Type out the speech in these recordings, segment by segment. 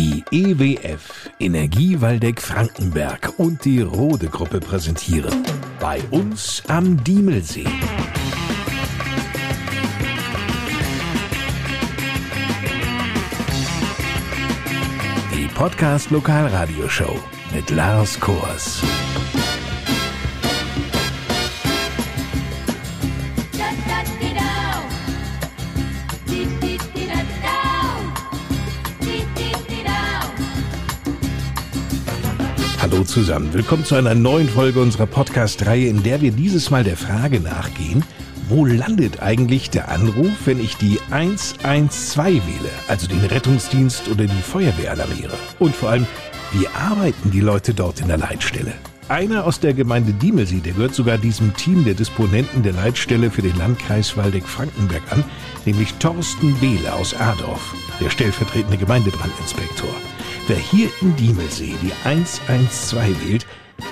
Die EWF Energie Waldeck Frankenberg und die Rode Gruppe präsentieren bei uns am Diemelsee. Die Podcast Lokalradioshow mit Lars Kors. Zusammen, willkommen zu einer neuen Folge unserer Podcast-Reihe, in der wir dieses Mal der Frage nachgehen, wo landet eigentlich der Anruf, wenn ich die 112 wähle, also den Rettungsdienst oder die Feuerwehr alarmiere? Und vor allem, wie arbeiten die Leute dort in der Leitstelle? Einer aus der Gemeinde Diemelsee, der gehört sogar diesem Team der Disponenten der Leitstelle für den Landkreis Waldeck-Frankenberg an, nämlich Thorsten Behle aus Adorf, der stellvertretende Gemeindebrandinspektor. Wer hier in Diemelsee die 112 wählt,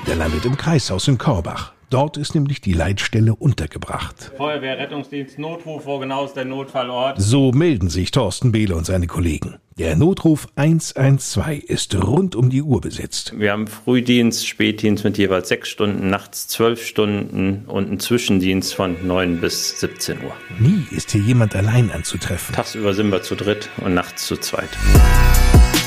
der landet im Kreishaus in Korbach. Dort ist nämlich die Leitstelle untergebracht. Feuerwehr, Rettungsdienst, Notruf, wo genau ist der Notfallort? So melden sich Thorsten Behle und seine Kollegen. Der Notruf 112 ist rund um die Uhr besetzt. Wir haben Frühdienst, Spätdienst mit jeweils sechs Stunden, nachts zwölf Stunden und einen Zwischendienst von 9 bis 17 Uhr. Nie ist hier jemand allein anzutreffen. Tagsüber sind wir zu dritt und nachts zu zweit.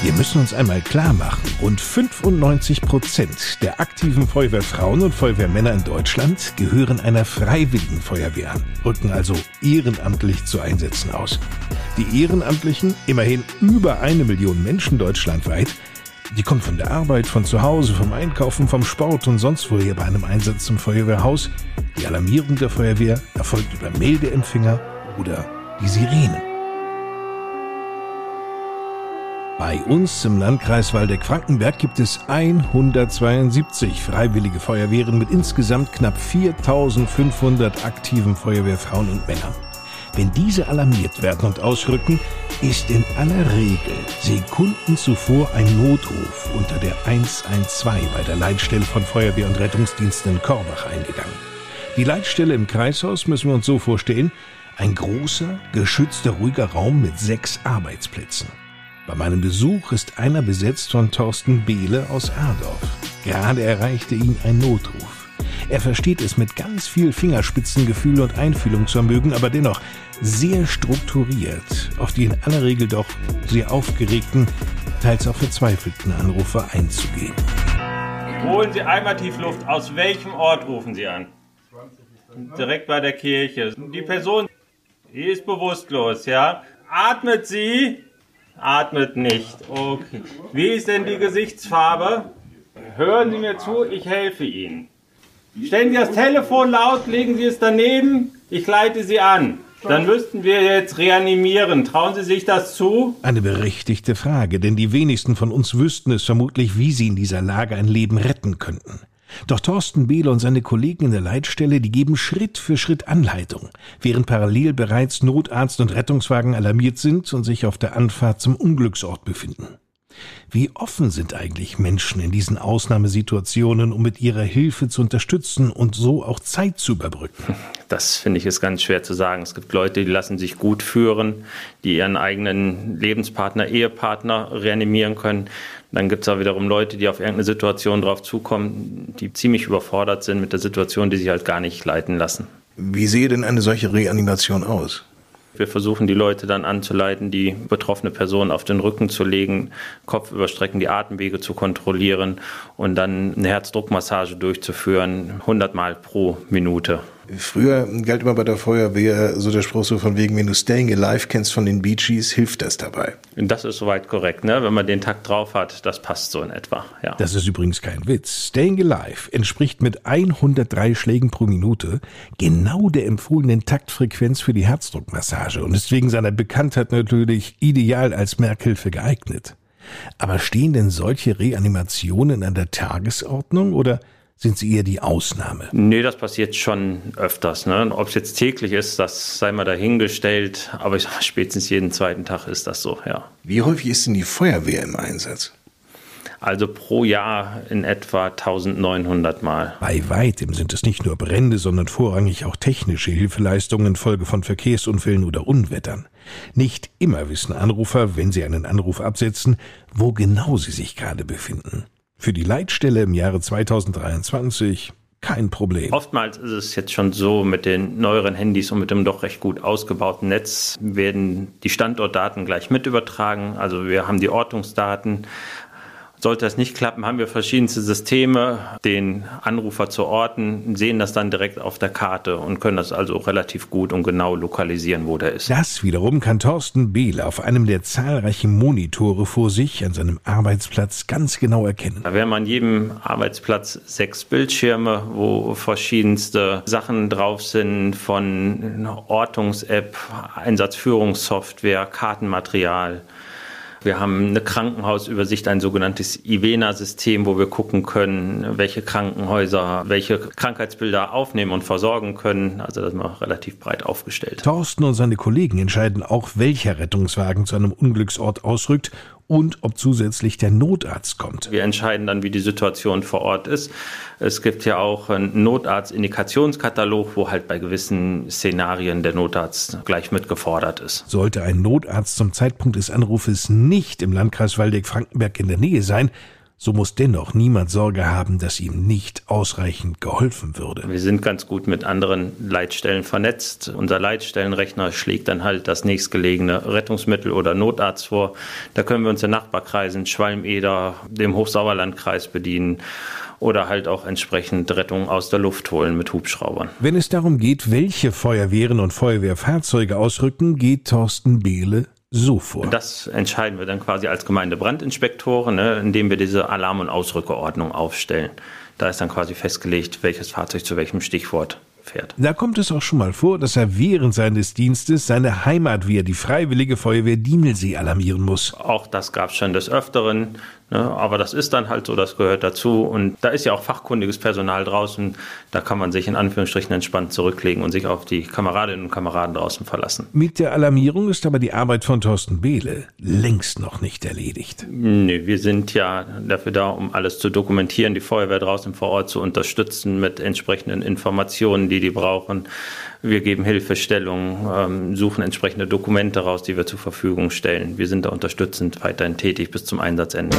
Wir müssen uns einmal klar machen, rund 95 Prozent der aktiven Feuerwehrfrauen und Feuerwehrmänner in Deutschland gehören einer freiwilligen Feuerwehr an, rücken also ehrenamtlich zu Einsätzen aus. Die Ehrenamtlichen, immerhin über eine Million Menschen deutschlandweit, die kommen von der Arbeit, von zu Hause, vom Einkaufen, vom Sport und sonst wo hier bei einem Einsatz im Feuerwehrhaus. Die Alarmierung der Feuerwehr erfolgt über Meldeempfänger oder die Sirenen. Bei uns im Landkreis Waldeck-Frankenberg gibt es 172 freiwillige Feuerwehren mit insgesamt knapp 4500 aktiven Feuerwehrfrauen und Männern. Wenn diese alarmiert werden und ausrücken, ist in aller Regel Sekunden zuvor ein Notruf unter der 112 bei der Leitstelle von Feuerwehr und Rettungsdiensten in Korbach eingegangen. Die Leitstelle im Kreishaus müssen wir uns so vorstellen, ein großer, geschützter, ruhiger Raum mit sechs Arbeitsplätzen. Bei meinem Besuch ist einer besetzt von Thorsten Behle aus Erdorf. Gerade erreichte ihn ein Notruf. Er versteht es mit ganz viel Fingerspitzengefühl und Einfühlungsvermögen, aber dennoch sehr strukturiert, auf die in aller Regel doch sehr aufgeregten, teils auch verzweifelten Anrufer einzugehen. Holen Sie einmal tief Luft. Aus welchem Ort rufen Sie an? Direkt bei der Kirche. Die Person, die ist bewusstlos, ja? Atmet sie? Atmet nicht. Okay. Wie ist denn die Gesichtsfarbe? Hören Sie mir zu, ich helfe Ihnen. Stellen Sie das Telefon laut, legen Sie es daneben, ich leite Sie an. Dann müssten wir jetzt reanimieren. Trauen Sie sich das zu? Eine berechtigte Frage, denn die wenigsten von uns wüssten es vermutlich, wie sie in dieser Lage ein Leben retten könnten. Doch Thorsten Behle und seine Kollegen in der Leitstelle, die geben Schritt für Schritt Anleitung, während parallel bereits Notarzt und Rettungswagen alarmiert sind und sich auf der Anfahrt zum Unglücksort befinden. Wie offen sind eigentlich Menschen in diesen Ausnahmesituationen, um mit ihrer Hilfe zu unterstützen und so auch Zeit zu überbrücken? Das finde ich ist ganz schwer zu sagen. Es gibt Leute, die lassen sich gut führen, die ihren eigenen Lebenspartner, Ehepartner reanimieren können. Dann gibt es auch wiederum Leute, die auf irgendeine Situation drauf zukommen, die ziemlich überfordert sind mit der Situation, die sich halt gar nicht leiten lassen. Wie sehe denn eine solche Reanimation aus? Wir versuchen die Leute dann anzuleiten, die betroffene Person auf den Rücken zu legen, Kopf überstrecken, die Atemwege zu kontrollieren und dann eine Herzdruckmassage durchzuführen, 100 Mal pro Minute. Früher galt immer bei der Feuerwehr so der Spruch so von wegen, wenn du Staying Alive kennst von den Bee Gees, hilft das dabei. Das ist soweit korrekt, ne? wenn man den Takt drauf hat, das passt so in etwa. Ja. Das ist übrigens kein Witz. Staying Alive entspricht mit 103 Schlägen pro Minute genau der empfohlenen Taktfrequenz für die Herzdruckmassage und ist wegen seiner Bekanntheit natürlich ideal als Merkhilfe geeignet. Aber stehen denn solche Reanimationen an der Tagesordnung oder sind sie eher die Ausnahme? Nee, das passiert schon öfters. Ne? Ob es jetzt täglich ist, das sei mal dahingestellt. Aber ich sag, spätestens jeden zweiten Tag ist das so, ja. Wie häufig ist denn die Feuerwehr im Einsatz? Also pro Jahr in etwa 1900 Mal. Bei weitem sind es nicht nur Brände, sondern vorrangig auch technische Hilfeleistungen infolge von Verkehrsunfällen oder Unwettern. Nicht immer wissen Anrufer, wenn sie einen Anruf absetzen, wo genau sie sich gerade befinden. Für die Leitstelle im Jahre 2023 kein Problem. Oftmals ist es jetzt schon so, mit den neueren Handys und mit dem doch recht gut ausgebauten Netz werden die Standortdaten gleich mit übertragen. Also wir haben die Ortungsdaten, sollte das nicht klappen, haben wir verschiedenste Systeme, den Anrufer zu orten, sehen das dann direkt auf der Karte und können das also relativ gut und genau lokalisieren, wo der ist. Das wiederum kann Thorsten Behle auf einem der zahlreichen Monitore vor sich an seinem Arbeitsplatz ganz genau erkennen. Da wären an jedem Arbeitsplatz sechs Bildschirme, wo verschiedenste Sachen drauf sind, von Ortungs-App, Einsatzführungssoftware, Kartenmaterial. Wir haben eine Krankenhausübersicht, ein sogenanntes IVENA-System, wo wir gucken können, welche Krankenhäuser welche Krankheitsbilder aufnehmen und versorgen können. Also das ist wir relativ breit aufgestellt. Thorsten und seine Kollegen entscheiden auch, welcher Rettungswagen zu einem Unglücksort ausrückt und ob zusätzlich der Notarzt kommt. Wir entscheiden dann, wie die Situation vor Ort ist. Es gibt ja auch einen Notarzt-Indikationskatalog, wo halt bei gewissen Szenarien der Notarzt gleich mitgefordert ist. Sollte ein Notarzt zum Zeitpunkt des Anrufes nicht im Landkreis Waldeck-Frankenberg in der Nähe sein, so muss dennoch niemand Sorge haben, dass ihm nicht ausreichend geholfen würde. Wir sind ganz gut mit anderen Leitstellen vernetzt. Unser Leitstellenrechner schlägt dann halt das nächstgelegene Rettungsmittel oder Notarzt vor. Da können wir uns in Nachbarkreisen, Schwalm-Eder, dem Hochsauerlandkreis bedienen oder halt auch entsprechend Rettung aus der Luft holen mit Hubschraubern. Wenn es darum geht, welche Feuerwehren und Feuerwehrfahrzeuge ausrücken, geht Thorsten Behle so vor. Das entscheiden wir dann quasi als Gemeindebrandinspektoren, ne, indem wir diese Alarm- und Ausrückeordnung aufstellen. Da ist dann quasi festgelegt, welches Fahrzeug zu welchem Stichwort fährt. Da kommt es auch schon mal vor, dass er während seines Dienstes seine Heimatwehr, die Freiwillige Feuerwehr Diemelsee, alarmieren muss. Auch das gab es schon des Öfteren. Ne? Aber das ist dann halt so, das gehört dazu. Und da ist ja auch fachkundiges Personal draußen. Da kann man sich in Anführungsstrichen entspannt zurücklegen und sich auf die Kameradinnen und Kameraden draußen verlassen. Mit der Alarmierung ist aber die Arbeit von Thorsten Behle längst noch nicht erledigt. Nee, wir sind ja dafür da, um alles zu dokumentieren, die Feuerwehr draußen vor Ort zu unterstützen mit entsprechenden Informationen, die die brauchen. Wir geben Hilfestellung, ähm, suchen entsprechende Dokumente raus, die wir zur Verfügung stellen. Wir sind da unterstützend weiterhin tätig bis zum Einsatzende.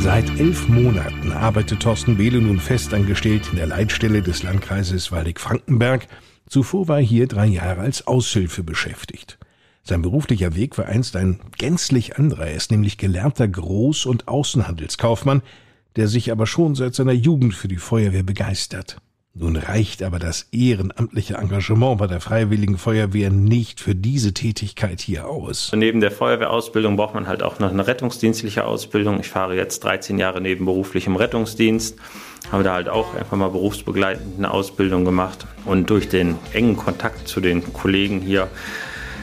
Seit elf Monaten arbeitet Thorsten Behle nun festangestellt in der Leitstelle des Landkreises Waldeck-Frankenberg. Zuvor war er hier drei Jahre als Aushilfe beschäftigt. Sein beruflicher Weg war einst ein gänzlich anderer. Er ist nämlich gelernter Groß- und Außenhandelskaufmann, der sich aber schon seit seiner Jugend für die Feuerwehr begeistert. Nun reicht aber das ehrenamtliche Engagement bei der Freiwilligen Feuerwehr nicht für diese Tätigkeit hier aus. Neben der Feuerwehrausbildung braucht man halt auch noch eine rettungsdienstliche Ausbildung. Ich fahre jetzt 13 Jahre nebenberuflich im Rettungsdienst, habe da halt auch einfach mal berufsbegleitend eine Ausbildung gemacht. Und durch den engen Kontakt zu den Kollegen hier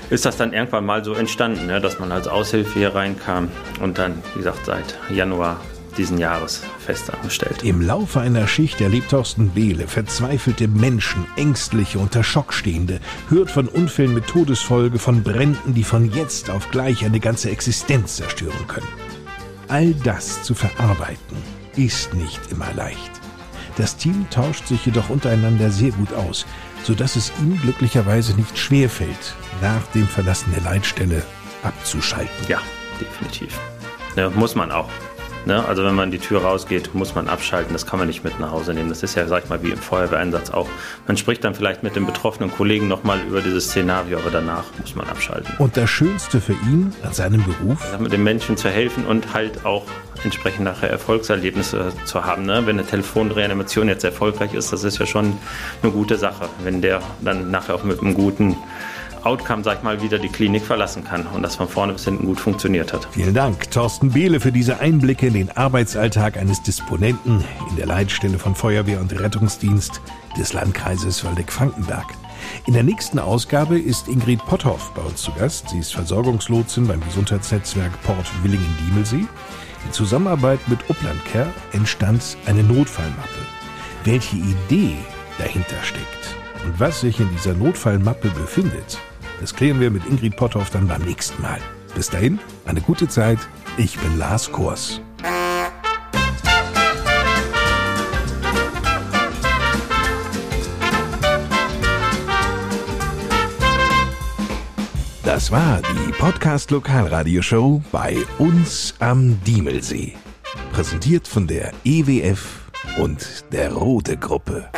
ist das dann irgendwann mal so entstanden, ne, dass man als Aushilfe hier reinkam und dann, wie gesagt, seit Januar diesen Jahres festangestellt. Im Laufe einer Schicht erlebt Thorsten Behle verzweifelte Menschen, ängstliche, unter Schock stehende, hört von Unfällen mit Todesfolge, von Bränden, die von jetzt auf gleich eine ganze Existenz zerstören können. All das zu verarbeiten ist nicht immer leicht. Das Team tauscht sich jedoch untereinander sehr gut aus, sodass es ihm glücklicherweise nicht schwerfällt, nach dem Verlassen der Leitstelle abzuschalten. Ja, definitiv. Ja, muss man auch. Ne? Also wenn man die Tür rausgeht, muss man abschalten. Das kann man nicht mit nach Hause nehmen. Das ist ja, sag ich mal, wie im Feuerwehreinsatz auch. Man spricht dann vielleicht mit den betroffenen Kollegen nochmal über dieses Szenario, aber danach muss man abschalten. Und das Schönste für ihn an seinem Beruf? Also mit den Menschen zu helfen und halt auch entsprechend nachher Erfolgserlebnisse zu haben. Ne? Wenn eine Telefonreanimation jetzt erfolgreich ist, das ist ja schon eine gute Sache. Wenn der dann nachher auch mit einem guten Outcome, sag ich mal, wieder die Klinik verlassen kann und das von vorne bis hinten gut funktioniert hat. Vielen Dank, Thorsten Behle, für diese Einblicke in den Arbeitsalltag eines Disponenten in der Leitstelle von Feuerwehr und Rettungsdienst des Landkreises Waldeck-Frankenberg. In der nächsten Ausgabe ist Ingrid Potthoff bei uns zu Gast. Sie ist Versorgungslotsin beim Gesundheitsnetzwerk Port Willingen-Diemelsee. In Zusammenarbeit mit Uplandcare entstand eine Notfallmappe. Welche Idee dahinter steckt und was sich in dieser Notfallmappe befindet, das klären wir mit Ingrid Potthoff dann beim nächsten Mal. Bis dahin, eine gute Zeit. Ich bin Lars Kors. Das war die Podcast Lokalradioshow bei uns am Diemelsee. Präsentiert von der EWF und der Rote Gruppe.